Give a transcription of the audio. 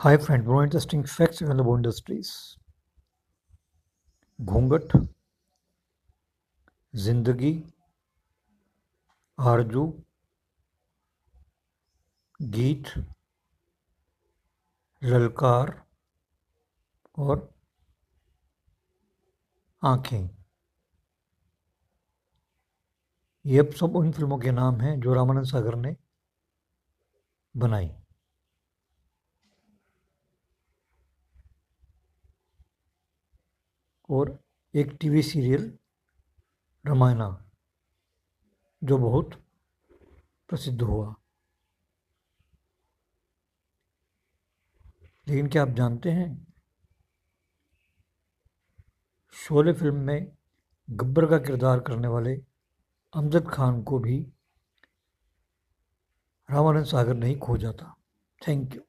Hi friend more interesting facts in Bo Industries. घूंघट ज़िंदगी आरज़ू गीत ललकार और आँखें ये सब उन फ़िल्मों के नाम हैं जो रामानंद सागर ने बनाई और एक टीवी सीरियल रामायणा, जो बहुत प्रसिद्ध हुआ। लेकिन क्या आप जानते हैं, शोले फ़िल्म में गब्बर का किरदार करने वाले अमजद खान को भी रामानंद सागर नहीं खोजा था। Thank you.